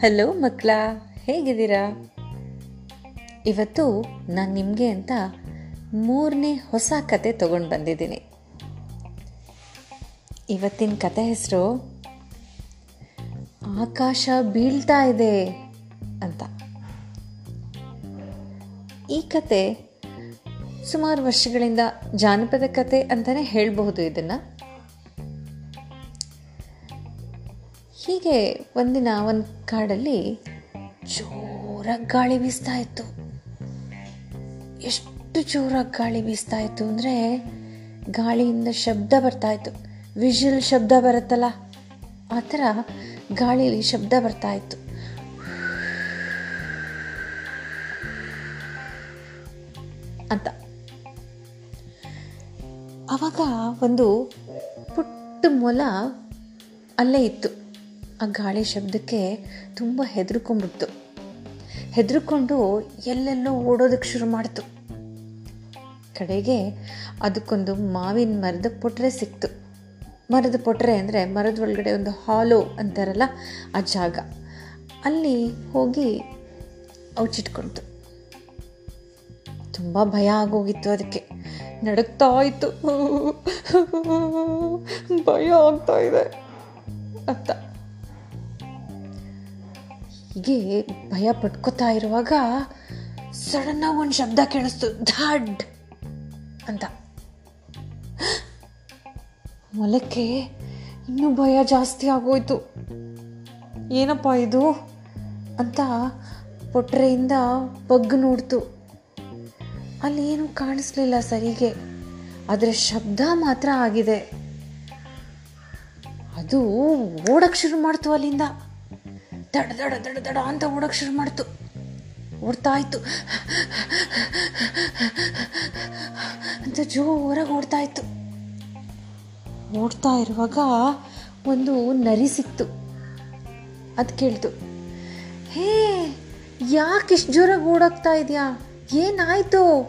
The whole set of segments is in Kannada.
ಹಲೋ ಮಕ್ಕಳ. ಹೇಗಿದ್ದೀರಾ? ಇವತ್ತು ನಾನು ನಿಮಗೆ ಅಂತ ಮೂರನೇ ಹೊಸ ಕತೆ ತಗೊಂಡು ಬಂದಿದ್ದೀನಿ. ಇವತ್ತಿನ ಕತೆ ಹೆಸರು, ಆಕಾಶ ಬೀಳ್ತಾ ಇದೆ ಅಂತ. ಈ ಕತೆ ಸುಮಾರು ವರ್ಷಗಳಿಂದ ಜಾನಪದ ಕತೆ ಅಂತಲೇ ಹೇಳಬಹುದು ಇದನ್ನು. ಹೀಗೆ ಒಂದಿನ ಒಂದು ಕಾಡಲ್ಲಿ ಜೋರಾಗಿ ಗಾಳಿ ಬೀಸ್ತಾ ಇತ್ತು. ಎಷ್ಟು ಜೋರಾಗಿ ಗಾಳಿ ಬೀಸ್ತಾ ಇತ್ತು ಅಂದರೆ ಗಾಳಿಯಿಂದ ಶಬ್ದ ಬರ್ತಾ ಇತ್ತು. ವಿಷಲ್ ಶಬ್ದ ಬರುತ್ತಲ್ಲ, ಆ ಥರ ಗಾಳಿಯಲ್ಲಿ ಶಬ್ದ ಬರ್ತಾ ಇತ್ತು. ಅಂತ. ಆವಾಗ ಒಂದು ಪುಟ್ಟ ಮೊಲ ಅಲ್ಲೇ ಇತ್ತು. ಆ ಗಾಳಿ ಶಬ್ದಕ್ಕೆ ತುಂಬ ಹೆದರ್ಕೊಂಡ್ಬಿಡ್ತು. ಹೆದರ್ಕೊಂಡು ಎಲ್ಲೆಲ್ಲೋ ಓಡೋದಕ್ಕೆ ಶುರು ಮಾಡ್ತು. ಕಡೆಗೆ ಅದಕ್ಕೊಂದು ಮಾವಿನ ಮರದ ಪೊಟ್ರೆ ಸಿಕ್ತು. ಮರದ ಪೊಟ್ರೆ ಅಂದರೆ ಮರದ ಒಳಗಡೆ ಒಂದು ಹಾಲೋ ಅಂತಾರಲ್ಲ, ಆ ಜಾಗ. ಅಲ್ಲಿ ಹೋಗಿ ಅವಚಿಟ್ಕೊಳ್ತು ತುಂಬ ಭಯ ಆಗೋಗಿತ್ತು ಅದಕ್ಕೆ. ನಡುಕ್ತಾ ಇತ್ತು. ಭಯ ಆಗ್ತಾ ಇದೆ ಅಂತ. ಹೀಗೆ ಭಯ ಪಟ್ಕೋತಾ ಇರುವಾಗ ಸಡನ್ನಾಗಿ ಒಂದು ಶಬ್ದ ಕೇಳಿಸ್ತು, ಧಾಡ್ ಅಂತ. ಮೊಲಕ್ಕೆ ಇನ್ನೂ ಭಯ ಜಾಸ್ತಿ ಆಗೋಯ್ತು. ಏನಪ್ಪ ಇದು ಅಂತ ಪೊಟ್ರೆಯಿಂದ ಬಗ್ಗು ನೋಡ್ತು. ಅಲ್ಲಿ ಏನು ಕಾಣಿಸ್ಲಿಲ್ಲ ಸರಿಗೆ. ಆದರೆ ಶಬ್ದ ಮಾತ್ರ ಆಗಿದೆ. ಅದು ಓಡಕ್ಕೆ ಶುರು ಮಾಡ್ತು ಅಲ್ಲಿಂದ. ದಡ ದಡ ದಡ ದಡ ಅಂತ ಓಡಕ್ಕೆ ಶುರು ಮಾಡ್ತು. ಓಡ್ತಾ ಇತ್ತು ಅಂತ ಜೋರಾಗಿ ಓಡ್ತಾ ಇತ್ತು ಓಡ್ತಾ ಇರುವಾಗ ಒಂದು ನರಿ ಸಿಕ್ತು. ಅದು ಕೇಳ್ತು. ಹೇ, ಯಾಕೆ ಇಷ್ಟು ಜೋರಾಗಿ ಓಡೋಗ್ತಾ ಇದೆಯಾ? ಏನಾಯಿತು?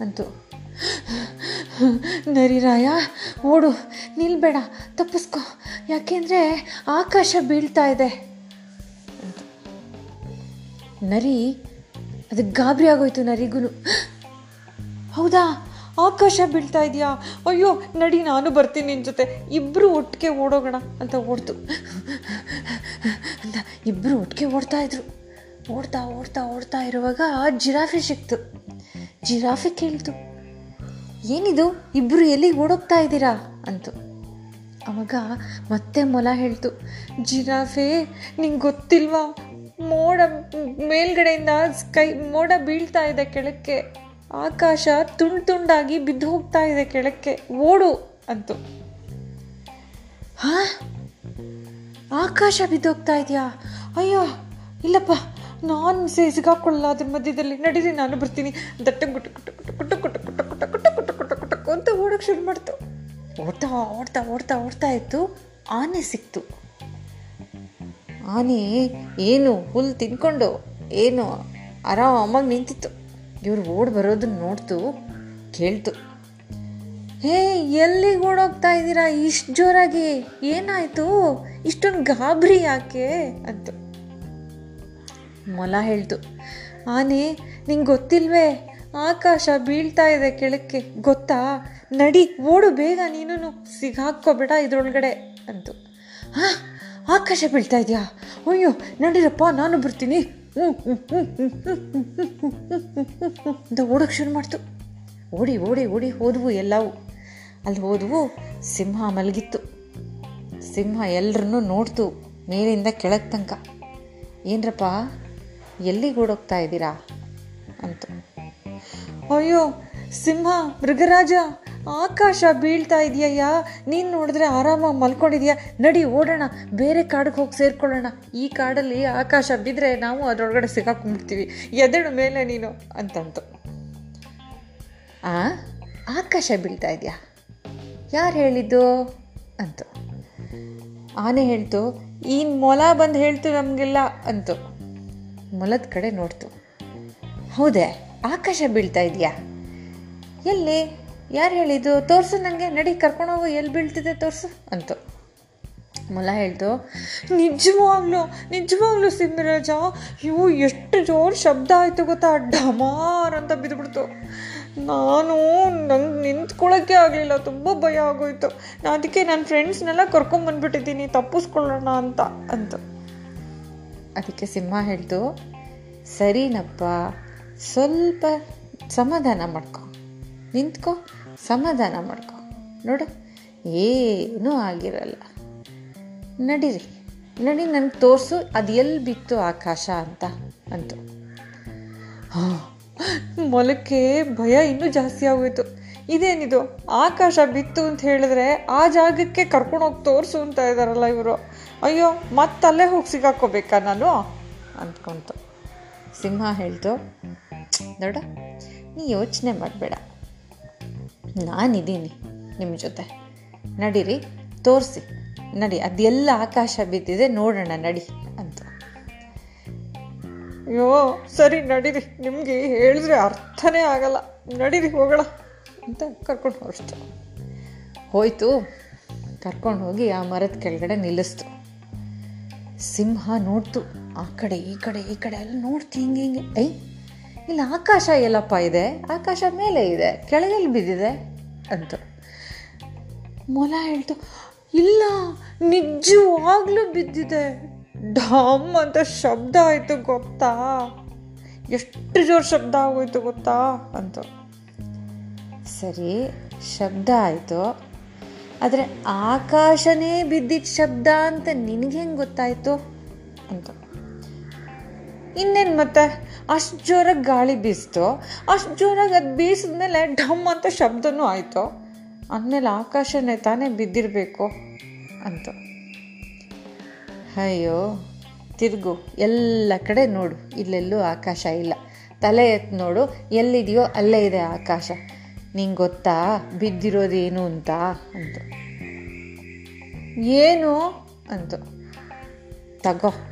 ಅಂತು. ನರಿರಾಯ ಓಡು, ನಿಲ್ಬೇಡ, ತಪ್ಪಿಸ್ಕೊ. ಯಾಕೆಂದರೆ ಆಕಾಶ ಬೀಳ್ತಾ ಇದೆ. ನರಿ ಅದಕ್ಕೆ ಗಾಬರಿ ಆಗೋಯ್ತು ನರಿಗೂ ಹೌದಾ? ಆಕಾಶ ಬೀಳ್ತಾ ಇದೆಯಾ? ಅಯ್ಯೋ, ನಡಿ, ನಾನು ಬರ್ತೀನಿ ನಿನ್ನ ಜೊತೆ. ಇಬ್ಬರು ಒಟ್ಟಿಗೆ ಓಡೋಗೋಣ ಅಂತ ಓಡ್ತು. ಅಂತ ಇಬ್ಬರು ಒಟ್ಟಿಗೆ ಓಡ್ತಾ ಇದ್ರು. ಓಡ್ತಾ ಓಡ್ತಾ ಓಡ್ತಾ ಇರುವಾಗ ಜಿರಾಫೆ ಸಿಕ್ತು. ಜಿರಾಫೆ ಕೇಳ್ತು. ಏನಿದು? ಇಬ್ಬರು ಎಲ್ಲಿಗೆ ಓಡೋಗ್ತಾ ಇದ್ದೀರಾ? ಅಂತು. ಆವಾಗ ಮತ್ತೆ ಮೊಲ ಹೇಳ್ತು. ಜಿರಾಫೆ, ನಿಂಗೆ ಗೊತ್ತಿಲ್ವಾ? ಮೋಡ ಮೇಲ್ಗಡೆಯಿಂದ ಸ್ಕೈ ಮೋಡ ಬೀಳ್ತಾ ಇದೆ ಕೆಳಕ್ಕೆ ಆಕಾಶ ತುಂಡು ತುಂಡಾಗಿ ಬಿದ್ದು ಹೋಗ್ತಾ ಇದೆ ಕೆಳಕ್ಕೆ ಓಡು ಅಂತು ಹಾ ಆಕಾಶ ಬಿದ್ದೋಗ್ತಾ ಇದೆಯಾ ಅಯ್ಯೋ ಇಲ್ಲಪ್ಪ ನಾನು ಸೇಸಿಗಾಕೊಳ್ಳಲ್ಲ ಅದ್ರ ಮಧ್ಯದಲ್ಲಿ ನಡೀರಿ ನಾನು ಬರ್ತೀನಿ ದಟ್ಟ ಗುಟ್ಟ ಕುಟ್ಟು ಗುಟ್ಟ ಗುಟ್ಟ ಕುಟ್ಟು ಕುಟ ಕುಟ ಕುಟ ಕುಟ ಕುಟ ಕುಟ ಅಂತ ಓಡೋಕ್ಕೆ ಶುರು ಮಾಡ್ತು ಓಡ್ತಾ ಓಡ್ತಾ ಓಡ್ತಾ ಓಡ್ತಾ ಇತ್ತು ಆನೆ ಸಿಕ್ತು ಆನೆ ಏನು ಹುಲ್ಲು ತಿನ್ಕೊಂಡು ಏನು ಆರಾಮಾಗಿ ನಿಂತಿತ್ತು. ಇವ್ರು ಓಡ್ ಬರೋದನ್ನ ನೋಡ್ತು, ಕೇಳ್ತು. ಹೇ, ಎಲ್ಲಿಗೆ ಓಡೋಗ್ತಾ ಇದ್ದೀರಾ? ಇಷ್ಟು ಜೋರಾಗಿ. ಏನಾಯಿತು? ಇಷ್ಟೊಂದು ಗಾಬರಿ ಯಾಕೆ? ಅಂತು. ಮೊಲ ಹೇಳ್ತು, ಆನೆ, ನಿಂಗೆ ಗೊತ್ತಿಲ್ವೇ? ಆಕಾಶ ಬೀಳ್ತಾ ಇದೆ ಕೆಳಕ್ಕೆ. ಗೊತ್ತಾ? ನಡಿ, ಓಡು, ಬೇಗ ನೀನು ಸಿಗಾಕೋಬೇಡ ಇದ್ರೊಳಗಡೆ. ಅಂತು. ಹಾಂ ಆಕಾಶ ಬೀಳ್ತಾ ಇದೆಯಾ ಅಯ್ಯೋ ನಡೀರಪ್ಪ ನಾನು ಬರ್ತೀನಿ ಹ್ಞೂ ಅಂತ ಓಡೋಕೆ ಶುರು ಮಾಡ್ತು ಓಡಿ ಓಡಿ ಓಡಿ ಹೋದವು ಎಲ್ಲವೂ ಅಲ್ಲಿ ಹೋದವು ಸಿಂಹ ಮಲಗಿತ್ತು ಸಿಂಹ ಎಲ್ಲರನ್ನೂ ನೋಡ್ತು ಮೇಲಿಂದ ಕೆಳಗೆ ತನಕ ಏನರಪ್ಪ ಎಲ್ಲಿಗೆ ಓಡೋಗ್ತಾ ಇದ್ದೀರಾ ಅಂತ ಅಯ್ಯೋ ಸಿಂಹ ಮೃಗರಾಜ ಆಕಾಶ ಬೀಳ್ತಾ ಇದೆಯಯ್ಯ? ನೀನು ನೋಡಿದ್ರೆ ಆರಾಮಾಗಿ ಮಲ್ಕೊಂಡಿದ್ಯಾ? ನಡಿ, ಓಡೋಣ. ಬೇರೆ ಕಾಡಿಗೆ ಹೋಗಿ ಸೇರ್ಕೊಳ್ಳೋಣ. ಈ ಕಾಡಲ್ಲಿ ಆಕಾಶ ಬಿದ್ದರೆ ನಾವು ಅದರೊಳಗಡೆ ಸಿಗಾಕೊಂಡ್ಬಿಡ್ತೀವಿ ಎದಳು ಮೇಲೆ ನೀನು ಅಂತಂತು. ಆ? ಆಕಾಶ ಬೀಳ್ತಾ ಇದೆಯಾ? ಯಾರು ಹೇಳಿದ್ದು? ಅಂತು. ಆನೆ ಹೇಳ್ತು ಈ ಮೊಲ ಬಂದು ಹೇಳ್ತು ನಮಗೆಲ್ಲ ಅಂತು. ಮೊಲದ ಕಡೆ ನೋಡ್ತು. ಹೌದೇ, ಆಕಾಶ ಬೀಳ್ತಾ ಇದೆಯಾ? ಎಲ್ಲಿ? ಯಾರು ಹೇಳಿದ್ದು? ತೋರಿಸು ನನಗೆ ನಡಿ ಕರ್ಕೊಂಡೋಗು ಎಲ್ಲಿ ಬೀಳ್ತಿದೆ ತೋರಿಸು ಅಂತ. ಮೊಲ ಹೇಳ್ತು ನಿಜವಾಗ್ಲೂ ನಿಜವಾಗ್ಲೂ ಸಿಂಹರಾಜ ಇವು ಎಷ್ಟು ಜೋರು ಶಬ್ದ ಆಯಿತು ಗೊತ್ತಾ? ಡಮಾರ್ ಅಂತ ಬಿದ್ದುಬಿಡ್ತು ನಾನು ನಂಗೆ ನಿಂತ್ಕೊಳ್ಳೋಕ್ಕೆ ಆಗಲಿಲ್ಲ, ತುಂಬ ಭಯ ಆಗೋಯ್ತು. ನಾನು ಅದಕ್ಕೆ ನನ್ನ ಫ್ರೆಂಡ್ಸ್ನೆಲ್ಲ ಕರ್ಕೊಂಬಂದ್ಬಿಟ್ಟಿದ್ದೀನಿ ತಪ್ಪಿಸ್ಕೊಳ್ಳೋಣ ಅಂತ ಅಂತ. ಅದಕ್ಕೆ ಸಿಂಹ ಹೇಳ್ತು ಸರಿನಪ್ಪ, ಸ್ವಲ್ಪ ಸಮಾಧಾನ ಮಾಡ್ಕೊ. ನಿಂತ್ಕೊ. ಸಮಾಧಾನ ಮಾಡ್ಕೊ. ನೋಡು, ಏನೂ ಆಗಿರಲ್ಲ. ನಡೀರಿ. ನಡಿ, ನನಗೆ ತೋರಿಸು, ಅದು ಎಲ್ಲಿ ಬಿತ್ತು ಆಕಾಶ ಅಂತ ಅಂತು. ಮೊಲಕ್ಕೆ ಭಯ ಇನ್ನೂ ಜಾಸ್ತಿ ಆಗೋಯ್ತು. ಇದೇನಿದು? ಆಕಾಶ ಬಿತ್ತು ಅಂತ ಹೇಳಿದ್ರೆ ಆ ಜಾಗಕ್ಕೆ ಕರ್ಕೊಂಡೋಗಿ ತೋರಿಸು ಅಂತ ಇದ್ದಾರಲ್ಲ ಇವರು. ಅಯ್ಯೋ, ಮತ್ತಲ್ಲೇ ಹೋಗಿ ಸಿಗಾಕೋಬೇಕಾ ನಾನು? ಅಂದ್ಕೊಂತು. ಸಿಂಹ ಹೇಳ್ತು, ನೋಡ, ನೀ ಯೋಚನೆ ಮಾಡಬೇಡ. ನಾನಿದ್ದೀನಿ ನಿಮ್ಮ ಜೊತೆ. ನಡೀರಿ, ತೋರಿಸಿ. ನಡಿ ಅದೆಲ್ಲ ಆಕಾಶ ಬಿದ್ದಿದೆ, ನೋಡೋಣ, ನಡಿ ಅಂತ. ಅಯ್ಯೋ, ಸರಿ, ನಡೀರಿ. ನಿಮಗೆ ಹೇಳಿದ್ರೆ ಅರ್ಥನೇ ಆಗಲ್ಲ. ನಡೀರಿ, ಹೋಗೋಣ ಅಂತ ಕರ್ಕೊಂಡು ಹೊರಸ್ತು ಹೋಯ್ತು. ಕರ್ಕೊಂಡು ಹೋಗಿ ಆ ಮರದ ಕೆಳಗಡೆ ನಿಲ್ಲಿಸ್ತು. ಸಿಂಹ ನೋಡ್ತು. ಆ ಕಡೆ, ಈ ಕಡೆ ಈ ಕಡೆ ಎಲ್ಲ ನೋಡ್ತಿ, ಹಿಂಗೆ ಹಿಂಗೆ. ಐ ಇಲ್ಲಿ, ಆಕಾಶ ಎಲ್ಲಪ್ಪ ಇದೆ. ಆಕಾಶ ಮೇಲೆ ಇದೆ. ಕೆಳಗೆಲ್ಲಿ ಬಿದ್ದಿದೆ ಅಂತ. ಮೊಲ ಹೇಳ್ತು, ಇಲ್ಲ, ನಿಜವಾಗ್ಲೂ ಬಿದ್ದಿದೆ. ಡಾಮ್ ಅಂತ ಶಬ್ದ ಆಯಿತು ಗೊತ್ತಾ? ಎಷ್ಟು ಜೋರು ಶಬ್ದ ಆಗೋಯ್ತು ಗೊತ್ತಾ ಅಂತ. ಸರಿ, ಶಬ್ದ ಆಯಿತು. ಆದರೆ ಆಕಾಶನೇ ಬಿದ್ದಿದ್ದ ಶಬ್ದ ಅಂತ ನಿನಗೆ ಹೆಂಗೆ ಗೊತ್ತಾಯಿತು ಅಂತ. ಇನ್ನೇನು ಮತ್ತೆ? ಅಷ್ಟು ಜೋರಾಗಿ ಗಾಳಿ ಬೀಸ್ತು. ಅಷ್ಟು ಜೋರಾಗಿ ಅದು ಬೀಸಿದ್ಮೇಲೆ ಢಮ್ ಅಂತ ಶಬ್ದನೂ ಆಯಿತು. ಆಮೇಲೆ ಆಕಾಶನೇ ತಾನೇ ಬಿದ್ದಿರಬೇಕು ಅಂತ. ಅಯ್ಯೋ, ತಿರುಗು ಎಲ್ಲ ಕಡೆ ನೋಡು, ಇಲ್ಲೆಲ್ಲೂ ಆಕಾಶ ಇಲ್ಲ. ತಲೆ ಎತ್ತು ನೋಡು, ಎಲ್ಲಿದೆಯೋ ಅಲ್ಲೇ ಇದೆ ಆಕಾಶ. ನಿಂಗೆ ಗೊತ್ತಾ? ಬಿದ್ದಿರೋದೇನು ಅಂತ ಅಂತ. ಏನು? ಅಂತು. ತಗೋ.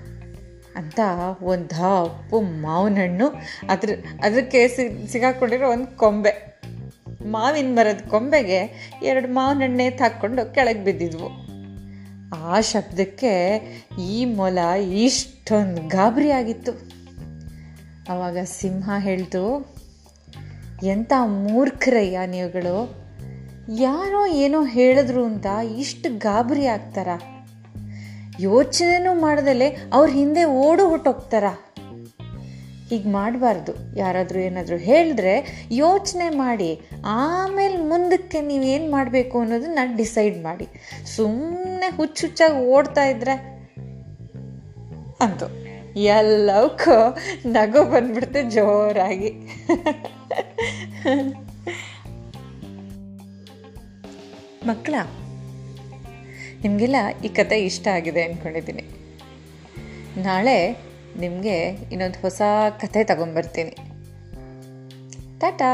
ಅಂತ ಒಂದು ಹಪ್ಪು ಮಾವಿನ ಹಣ್ಣು ಅದ್ರ ಅದಕ್ಕೆ ಸಿಗಾಕೊಂಡಿರೋ ಒಂದು ಕೊಂಬೆ. ಮಾವಿನ ಮರದ ಕೊಂಬೆಗೆ ಎರಡು ಮಾವಿನ ಹಣ್ಣೆ ಹಾಕ್ಕೊಂಡು ಕೆಳಗೆ ಬಿದ್ದಿದ್ವು. ಆ ಶಬ್ದಕ್ಕೆ ಈ ಮೊಲ ಇಷ್ಟೊಂದು ಗಾಬರಿ ಆಗಿತ್ತು. ಆವಾಗ ಸಿಂಹ ಹೇಳ್ತು ಎಂಥ ಮೂರ್ಖರಯ್ಯ ನೀವುಗಳು? ಯಾರೋ ಏನೋ ಹೇಳಿದ್ರು ಅಂತ ಇಷ್ಟು ಗಾಬರಿ ಆಗ್ತಾರ? ಯೋಚನೆನೂ ಮಾಡ್ದಲೆ ಅವ್ರ ಹಿಂದೆ ಓಡು ಹೊಟ್ಟೋಗ್ತಾರ ಹೀಗೆ ಮಾಡಬಾರ್ದು. ಯಾರಾದರೂ ಏನಾದರೂ ಹೇಳಿದ್ರೆ ಯೋಚನೆ ಮಾಡಿ, ಆಮೇಲೆ ಮುಂದಕ್ಕೆ ನೀವೇನು ಮಾಡಬೇಕು ಅನ್ನೋದನ್ನ ಡಿಸೈಡ್ ಮಾಡಿ. ಸುಮ್ಮನೆ ಹುಚ್ಚು ಹುಚ್ಚಾಗಿ ಓಡ್ತಾ ಇದ್ರೆ ಅಂತ ಎಲ್ಲವಕ್ಕೂ ನಗು ಬಂದ್ಬಿಡ್ತು ಜೋರಾಗಿ. ಮಕ್ಕಳ ನಿಮಗೆಲ್ಲ ಈ ಕತೆ ಇಷ್ಟ ಆಗಿದೆ ಅಂದ್ಕೊಂಡಿದ್ದೀನಿ ನಾಳೆ ನಿಮಗೆ ಇನ್ನೊಂದು ಹೊಸ ಕತೆ ತಗೊಂಬರ್ತೀನಿ. ಟಾಟಾ!